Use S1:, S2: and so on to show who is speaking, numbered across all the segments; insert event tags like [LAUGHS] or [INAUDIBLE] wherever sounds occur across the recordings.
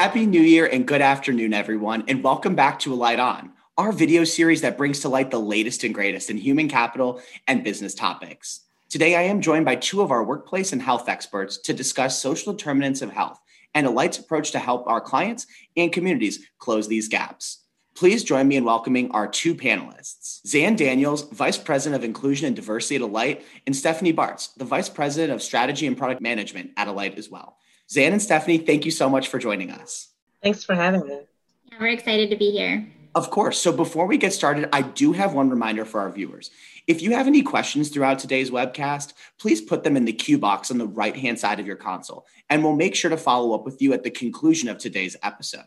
S1: Happy New Year and good afternoon, everyone, and welcome back to Alight On, our video series that brings to light the latest and greatest in human capital and business topics. Today, I am joined by two of our workplace and health experts to discuss social determinants of health and A Alight's approach to help our clients and communities close these gaps. Please join me in welcoming our two panelists Zan Daniels, Vice President of Inclusion and Diversity at Alight, and Stephanie Bartz, the Vice President of Strategy and Product Management at Alight as well. Zan and Stephanie, thank you so much for joining us.
S2: Thanks for having me.
S3: Yeah, we're excited to be here.
S1: Of course. So before we get started, I do have one reminder for our viewers. If you have any questions throughout today's webcast, please put them in the Q box on the right hand side of your console, and we'll make sure to follow up with you at the conclusion of today's episode.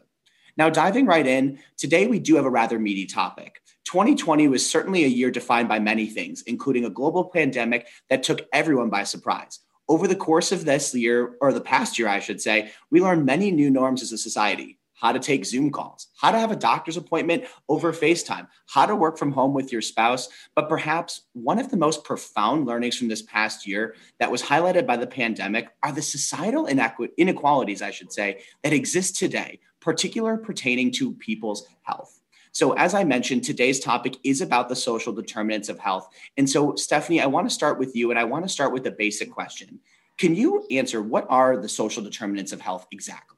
S1: Now, diving right in, today we do have a rather meaty topic. 2020 was certainly a year defined by many things, including a global pandemic that took everyone by surprise over the course of this year, or the past year, I should say, we learned many new norms as a society how to take Zoom calls, how to have a doctor's appointment over FaceTime, how to work from home with your spouse. But perhaps one of the most profound learnings from this past year that was highlighted by the pandemic are the societal inequalities, I should say, that exist today, particular pertaining to people's health. So, as I mentioned, today's topic is about the social determinants of health. And so, Stephanie, I want to start with you, and I want to start with a basic question. Can you answer what are the social determinants of health exactly?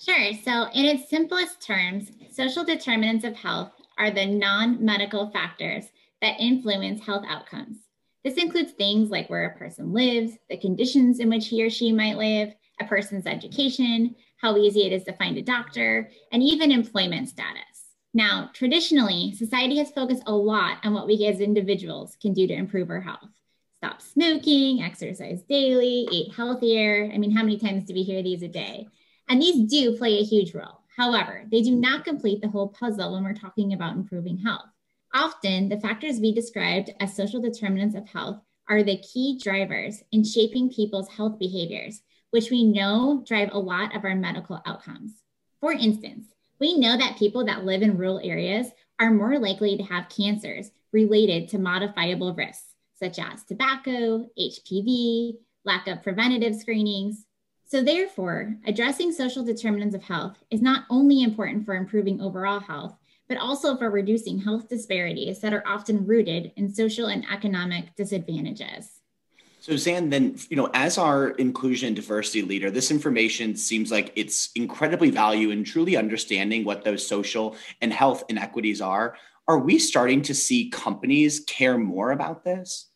S3: Sure. So, in its simplest terms, social determinants of health are the non medical factors that influence health outcomes. This includes things like where a person lives, the conditions in which he or she might live, a person's education, how easy it is to find a doctor, and even employment status. Now, traditionally, society has focused a lot on what we as individuals can do to improve our health. Stop smoking, exercise daily, eat healthier. I mean, how many times do we hear these a day? And these do play a huge role. However, they do not complete the whole puzzle when we're talking about improving health. Often, the factors we described as social determinants of health are the key drivers in shaping people's health behaviors, which we know drive a lot of our medical outcomes. For instance, we know that people that live in rural areas are more likely to have cancers related to modifiable risks, such as tobacco, HPV, lack of preventative screenings. So, therefore, addressing social determinants of health is not only important for improving overall health, but also for reducing health disparities that are often rooted in social and economic disadvantages.
S1: So Zan, then you know, as our inclusion and diversity leader, this information seems like it's incredibly value in truly understanding what those social and health inequities are. Are we starting to see companies care more about this?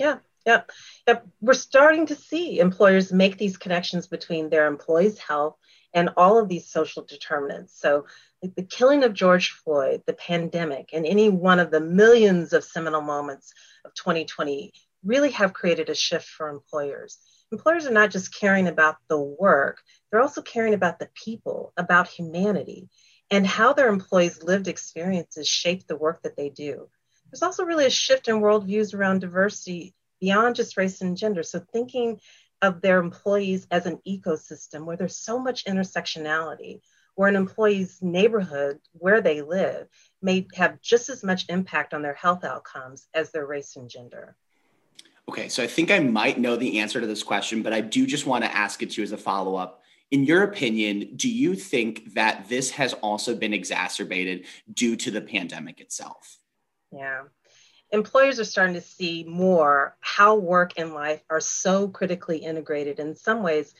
S2: Yeah, yeah, yeah. We're starting to see employers make these connections between their employees' health and all of these social determinants. So the killing of George Floyd, the pandemic, and any one of the millions of seminal moments of 2020 really have created a shift for employers. Employers are not just caring about the work, they're also caring about the people, about humanity, and how their employees' lived experiences shape the work that they do. There's also really a shift in worldviews around diversity beyond just race and gender. So, thinking of their employees as an ecosystem where there's so much intersectionality, where an employee's neighborhood, where they live, may have just as much impact on their health outcomes as their race and gender.
S1: Okay, so I think I might know the answer to this question, but I do just want to ask it to you as a follow up. In your opinion, do you think that this has also been exacerbated due to the pandemic itself?
S2: Yeah. Employers are starting to see more how work and life are so critically integrated. In some ways,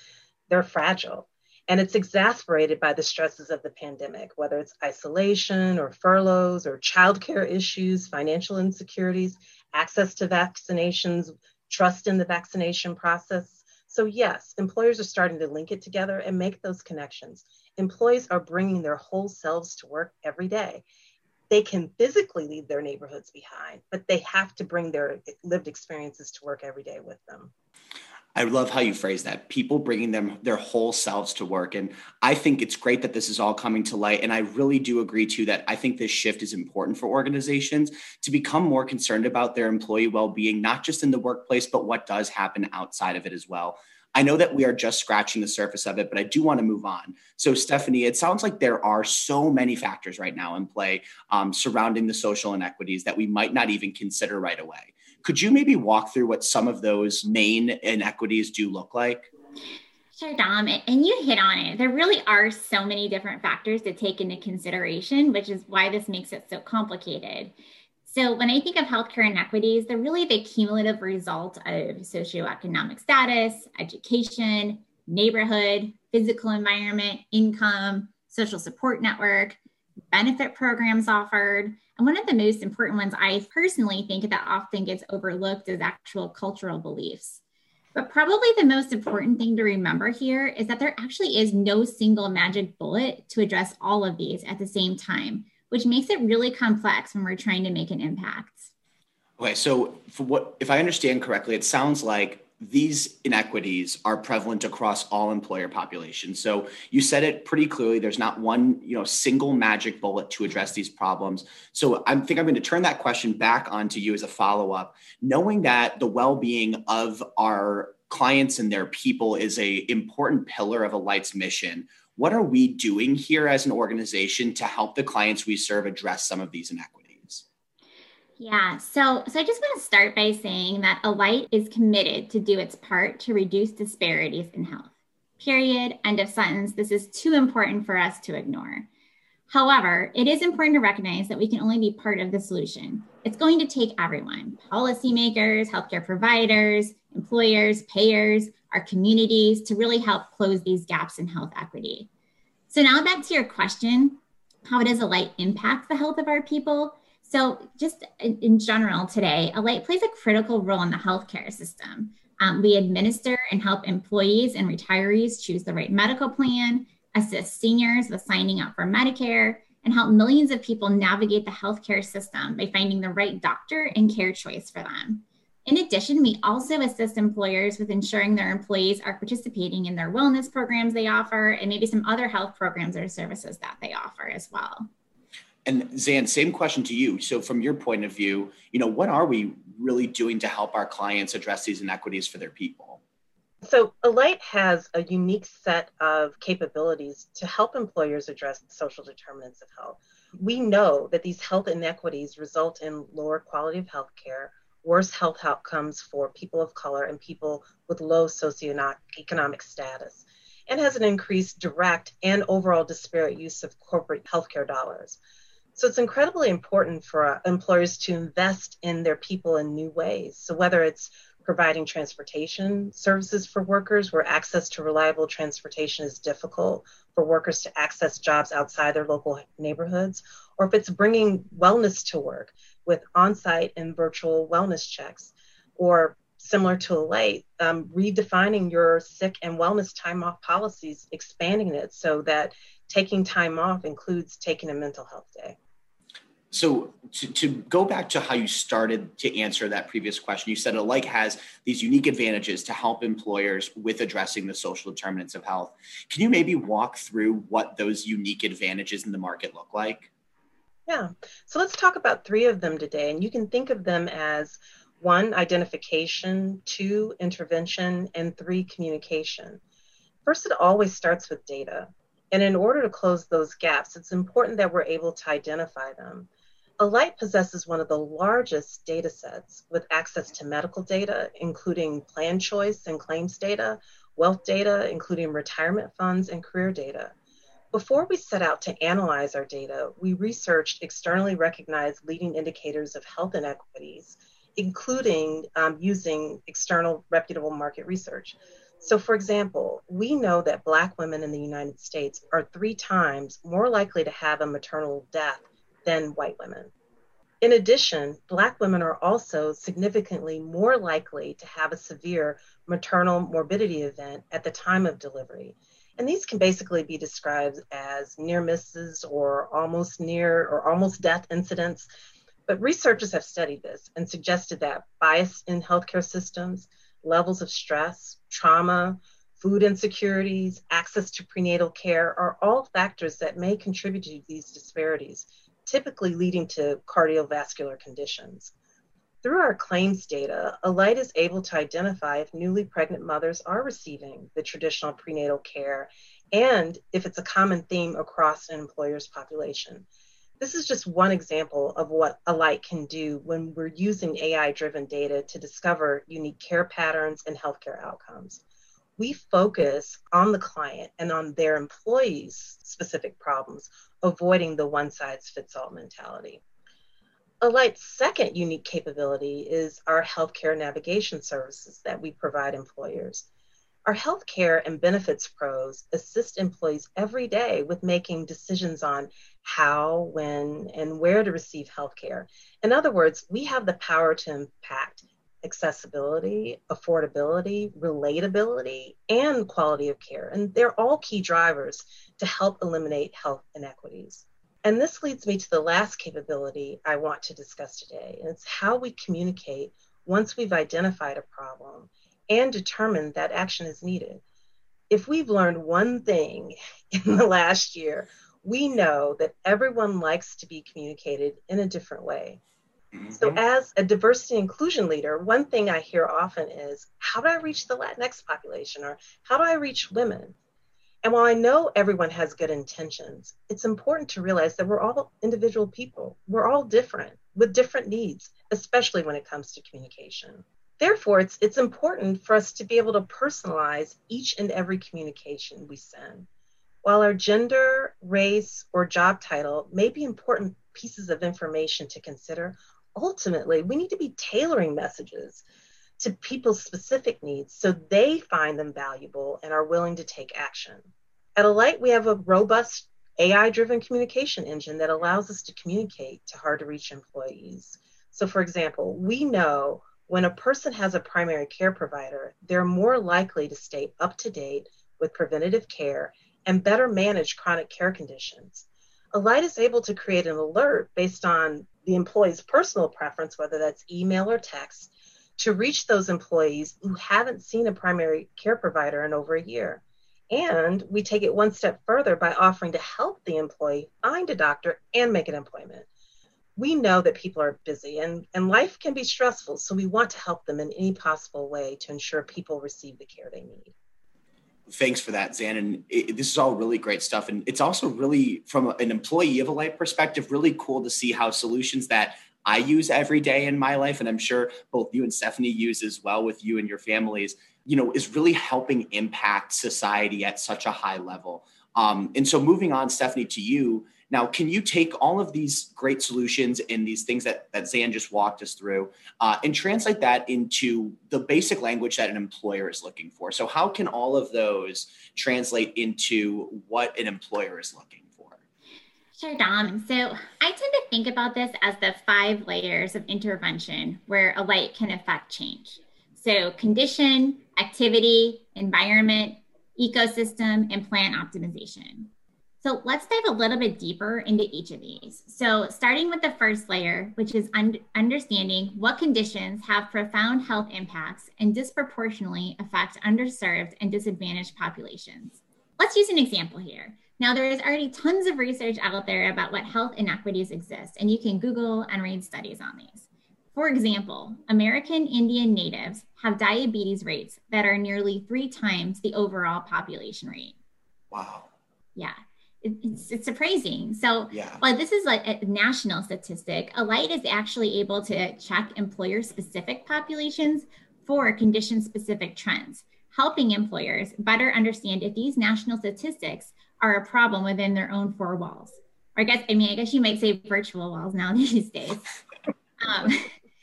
S2: they're fragile. And it's exacerbated by the stresses of the pandemic, whether it's isolation or furloughs or childcare issues, financial insecurities access to vaccinations, trust in the vaccination process. So, yes, employers are starting to link it together and make those connections. Employees are bringing their whole selves to work every day. They can physically leave their neighborhoods behind, but they have to bring their lived experiences to work every day with them.
S1: I love how you phrase that. People bringing them their whole selves to work. And I think it's great that this is all coming to light. And I really do agree too that I think this shift is important for organizations to become more concerned about their employee well-being, not just in the workplace, but what does happen outside of it as well. I know that we are just scratching the surface of it, but I do want to move on. So, Stephanie, it sounds like there are so many factors right now in play um, surrounding the social inequities that we might not even consider right away. Could you maybe walk through what some of those main inequities do look like?
S3: Sure, Dom. And you hit on it. There really are so many different factors to take into consideration, which is why this makes it so complicated. So, when I think of healthcare inequities, they're really the cumulative result of socioeconomic status, education, neighborhood, physical environment, income, social support network, benefit programs offered. And one of the most important ones I personally think that often gets overlooked is actual cultural beliefs. But probably the most important thing to remember here is that there actually is no single magic bullet to address all of these at the same time, which makes it really complex when we're trying to make an impact.
S1: Okay, so for what if I understand correctly, it sounds like these inequities are prevalent across all employer populations. So you said it pretty clearly. There's not one, you know, single magic bullet to address these problems. So I think I'm going to turn that question back onto you as a follow-up, knowing that the well-being of our clients and their people is a important pillar of Alight's mission. What are we doing here as an organization to help the clients we serve address some of these inequities?
S3: Yeah, so so I just want to start by saying that Alight is committed to do its part to reduce disparities in health. Period. End of sentence. This is too important for us to ignore. However, it is important to recognize that we can only be part of the solution. It's going to take everyone policymakers, healthcare providers, employers, payers, our communities to really help close these gaps in health equity. So, now back to your question how does Alight impact the health of our people? So, just in, general, today, Alight plays a critical role in the healthcare system. Um, we administer and help employees and retirees choose the right medical plan, assist seniors with signing up for Medicare, and help millions of people navigate the healthcare system by finding the right doctor and care choice for them. In addition, we also assist employers with ensuring their employees are participating in their wellness programs they offer and maybe some other health programs or services that they offer as well.
S1: And Zan, same question to you. So, from your point of view, you know, what are we really doing to help our clients address these inequities for their people?
S2: So, Alight has a unique set of capabilities to help employers address social determinants of health. We know that these health inequities result in lower quality of health care, worse health outcomes for people of color and people with low socioeconomic status, and has an increased direct and overall disparate use of corporate healthcare dollars. So it's incredibly important for uh, employers to invest in their people in new ways. So whether it's providing transportation services for workers where access to reliable transportation is difficult for workers to access jobs outside their local neighborhoods, or if it's bringing wellness to work with on site and virtual wellness checks, or similar to Alight, um, redefining your sick and wellness time off policies, expanding it so that taking time off includes taking a mental health day.
S1: So to, to go back to how you started to answer that previous question you said Alight has these unique advantages to help employers with addressing the social determinants of health. Can you maybe walk through what those unique advantages in the market look like
S2: yeah so let's talk about three of them today and you can think of them as one identification two intervention and three communication first it always starts with data and in order to close those gaps, it's important that we're able to identify them. Alight possesses one of the largest data sets with access to medical data, including plan choice and claims data, wealth data, including retirement funds and career data. Before we set out to analyze our data, we researched externally recognized leading indicators of health inequities, including um, using external reputable market research. So, for example, we know that Black women in the United States are three times more likely to have a maternal death than white women. In addition, Black women are also significantly more likely to have a severe maternal morbidity event at the time of delivery. And these can basically be described as near misses or almost near or almost death incidents. But researchers have studied this and suggested that bias in healthcare systems, levels of stress, trauma, food insecurities, access to prenatal care are all factors that may contribute to these disparities typically leading to cardiovascular conditions. Through our claims data, Alight is able to identify if newly pregnant mothers are receiving the traditional prenatal care and if it's a common theme across an employer's population. This is just one example of what Alight can do when we're using AI driven data to discover unique care patterns and healthcare outcomes. we focus on the client and on their employees' specific problems, avoiding the one size fits all mentality. Alight's second unique capability is our healthcare navigation services that we provide employers. Our healthcare and benefits pros assist employees every day with making decisions on how, when, and where to receive healthcare. In other words, we have the power to impact accessibility, affordability, relatability, and quality of care. And they're all key drivers to help eliminate health inequities. And this leads me to the last capability I want to discuss today. And it's how we communicate once we've identified a problem and determined that action is needed. If we've learned one thing [LAUGHS] in the last year, we know that everyone likes to be communicated in a different way. Mm-hmm. So, as a diversity inclusion leader, one thing I hear often is how do I reach the Latinx population or how do I reach women? And while I know everyone has good intentions, it's important to realize that we're all individual people. We're all different with different needs, especially when it comes to communication. Therefore, it's, it's important for us to be able to personalize each and every communication we send. While our gender, race, or job title may be important pieces of information to consider, ultimately, we need to be tailoring messages to people's specific needs so they find them valuable and are willing to take action. At Alight, we have a robust AI driven communication engine that allows us to communicate to hard to reach employees. So, for example, we know when a person has a primary care provider, they're more likely to stay up to date with preventative care and better manage chronic care conditions. Alight is able to create an alert based on the employee's personal preference, whether that's email or text, to reach those employees who haven't seen a primary care provider in over a year. And we take it one step further by offering to help the employee find a doctor and make an appointment. We know that people are busy and, and life can be stressful, so we want to help them in any possible way to ensure people receive the care they need
S1: thanks for that, Zan. And it, this is all really great stuff. And it's also really, from an employee of Alight perspective, really cool to see how solutions that I use every day in my life, and I'm sure both you and Stephanie use as well with you and your families, you know, is really helping impact society at such a high level. Um, and so, moving on, Stephanie, to you now, can you take all of these great solutions and these things that, that Zan just walked us through uh, and translate that into the basic language that an employer is looking for? So, how can all of those translate into what an employer is looking?
S3: Sure, Dom. So I tend to think about this as the five layers of intervention where Alight can affect change. So, condition, activity, environment, ecosystem, and plan optimization. So let's dive a little bit deeper into each of these. So starting with the first layer, which is un- understanding what conditions have profound health impacts and disproportionately affect underserved and disadvantaged populations. Let's use an example here. Now, there is already tons of research out there about what health inequities exist, and you can Google and read studies on these. For example, American Indian natives have diabetes rates that are nearly three times the overall population rate.
S1: Wow.
S3: Yeah it's, it's surprising. So, yeah. while this is like a national statistic, Alight is actually able to check employer specific populations for condition specific trends, helping employers better understand if these national statistics are a problem within their own four walls. Or I guess, I mean, I guess you might say virtual walls now [LAUGHS] these days. um,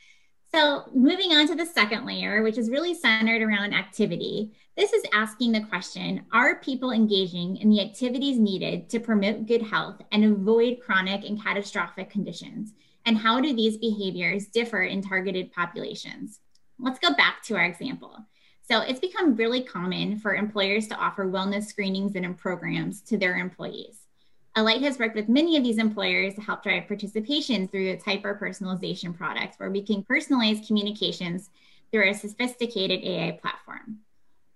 S3: [LAUGHS] so, moving on to the second layer, which is really centered around activity. This is asking the question Are people engaging in the activities needed to promote good health and avoid chronic and catastrophic conditions? And how do these behaviors differ in targeted populations? Let's go back to our example. So, it's become really common for employers to offer wellness screenings and programs to their employees. Alight has worked with many of these employers to help drive participation through its hyper personalization product, where we can personalize communications through a sophisticated AI platform.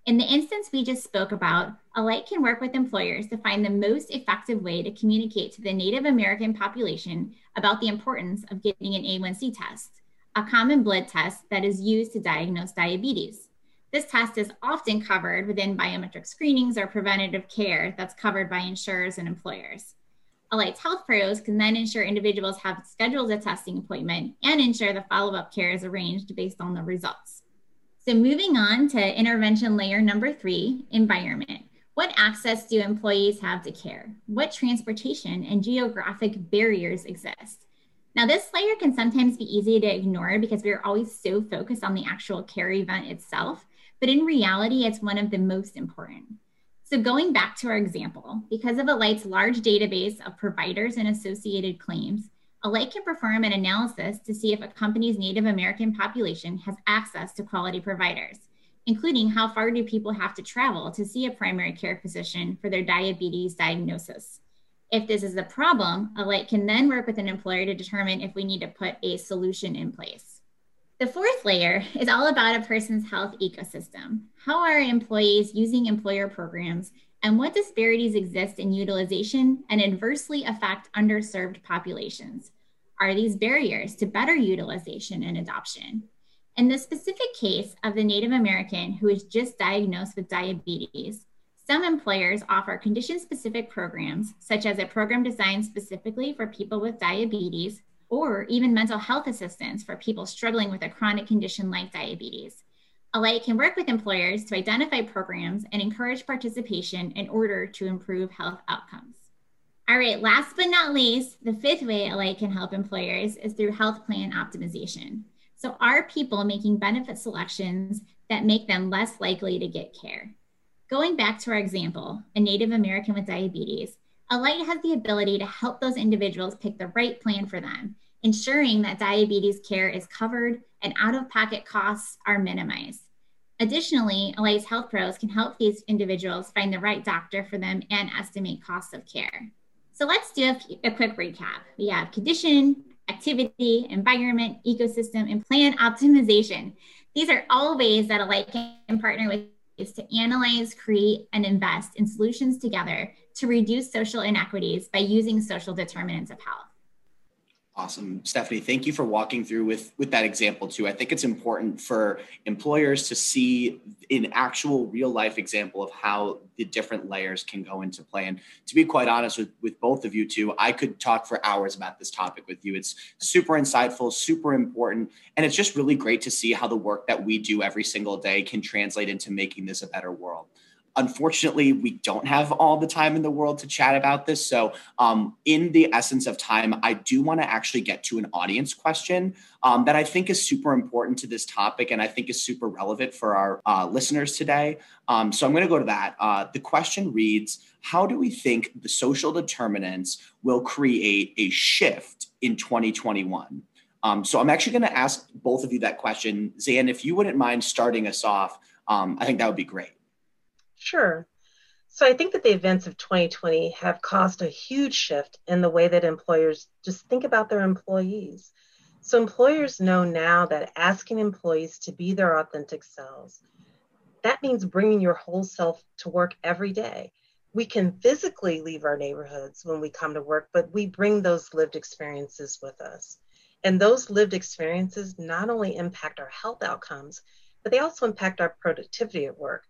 S3: In the instance we just spoke about, Alight can work with employers to find the most effective way to communicate to the Native American population about the importance of getting an A1C test, a common blood test that is used to diagnose diabetes. This test is often covered within biometric screenings or preventative care that's covered by insurers and employers. Alight's health pros can then ensure individuals have scheduled a testing appointment and ensure the follow up care is arranged based on the results. So moving on to intervention layer number three, environment. What access do employees have to care? What transportation and geographic barriers exist? Now, this layer can sometimes be easy to ignore because we're always so focused on the actual care event itself, but in reality, it's one of the most important. So, going back to our example, because of Alight's large database of providers and associated claims, Alight can perform an analysis to see if a company's Native American population has access to quality providers, including how far do people have to travel to see a primary care physician for their diabetes diagnosis. If this is a problem, Alight can then work with an employer to determine if we need to put a solution in place. The fourth layer is all about a person's health ecosystem. How are employees using employer programs and what disparities exist in utilization and adversely affect underserved populations? Are these barriers to better utilization and adoption? In the specific case of the Native American who is just diagnosed with diabetes, some employers offer condition specific programs, such as a program designed specifically for people with diabetes, or even mental health assistance for people struggling with a chronic condition like diabetes. Alight can work with employers to identify programs and encourage participation in order to improve health outcomes. All right, last but not least, the fifth way Alight can help employers is through health plan optimization. So, are people making benefit selections that make them less likely to get care? Going back to our example, a Native American with diabetes, Alight has the ability to help those individuals pick the right plan for them, ensuring that diabetes care is covered and out of pocket costs are minimized. Additionally, Alight's health pros can help these individuals find the right doctor for them and estimate costs of care. So let's do a, a quick recap. We have condition, activity, environment, ecosystem, and plan optimization. These are all ways that Alight can partner with is to analyze, create, and invest in solutions together to reduce social inequities by using social determinants of health.
S1: Awesome. Stephanie, thank you for walking through with, with that example too. I think it's important for employers to see an actual real life example of how the different layers can go into play. And to be quite honest with, with both of you too, I could talk for hours about this topic with you. It's super insightful, super important. And it's just really great to see how the work that we do every single day can translate into making this a better world. Unfortunately, we don't have all the time in the world to chat about this. So, um, in the essence of time, I do want to actually get to an audience question um, that I think is super important to this topic and I think is super relevant for our uh, listeners today. Um, so, I'm going to go to that. Uh, the question reads How do we think the social determinants will create a shift in 2021? Um, so, I'm actually going to ask both of you that question. Zan, if you wouldn't mind starting us off, um, I think that would be great.
S2: Sure. So I think that the events of 2020 have caused a huge shift in the way that employers just think about their employees. So employers know now that asking employees to be their authentic selves, that means bringing your whole self to work every day. We can physically leave our neighborhoods when we come to work, but we bring those lived experiences with us. And those lived experiences not only impact our health outcomes, but they also impact our productivity at work.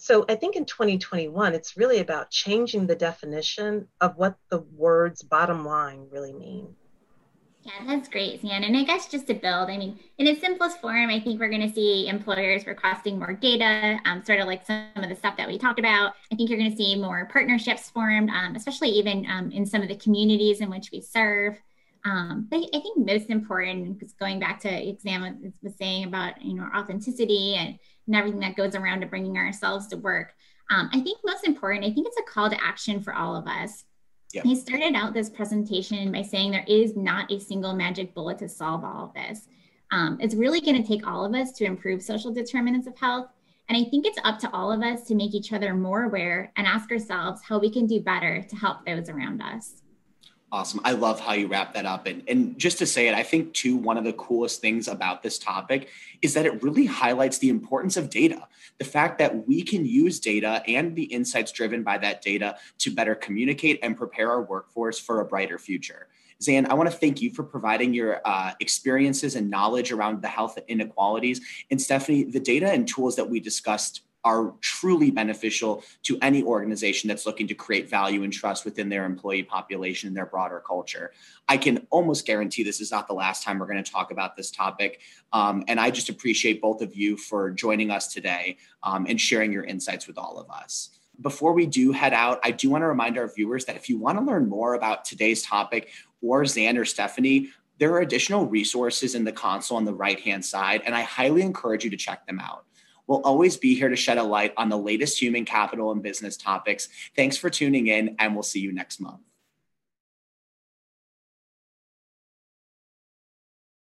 S2: So I think in 2021, it's really about changing the definition of what the words bottom line really mean.
S3: Yeah, that's great, Zan. And I guess just to build, I mean, in its simplest form, I think we're going to see employers requesting more data, um, sort of like some of the stuff that we talked about. I think you're going to see more partnerships formed, um, especially even um, in some of the communities in which we serve. Um, but I think most important, because going back to exam was saying about you know authenticity and and everything that goes around to bringing ourselves to work. Um, I think most important, I think it's a call to action for all of us. Yeah. He started out this presentation by saying there is not a single magic bullet to solve all of this. Um, it's really going to take all of us to improve social determinants of health. And I think it's up to all of us to make each other more aware and ask ourselves how we can do better to help those around us.
S1: Awesome. I love how you wrap that up. And, and just to say it, I think, too, one of the coolest things about this topic is that it really highlights the importance of data. The fact that we can use data and the insights driven by that data to better communicate and prepare our workforce for a brighter future. Zan, I want to thank you for providing your uh, experiences and knowledge around the health inequalities. And Stephanie, the data and tools that we discussed are truly beneficial to any organization that's looking to create value and trust within their employee population and their broader culture. I can almost guarantee this is not the last time we're going to talk about this topic. Um, and I just appreciate both of you for joining us today um, and sharing your insights with all of us before we do head out, I do want to remind our viewers that if you want to learn more about today's topic or Zan or Stephanie, there are additional resources in the console on the right hand side, and I highly encourage you to check them out. We'll always be here to shed a light on the latest human capital and business topics. Thanks for tuning in, and we'll see you next month.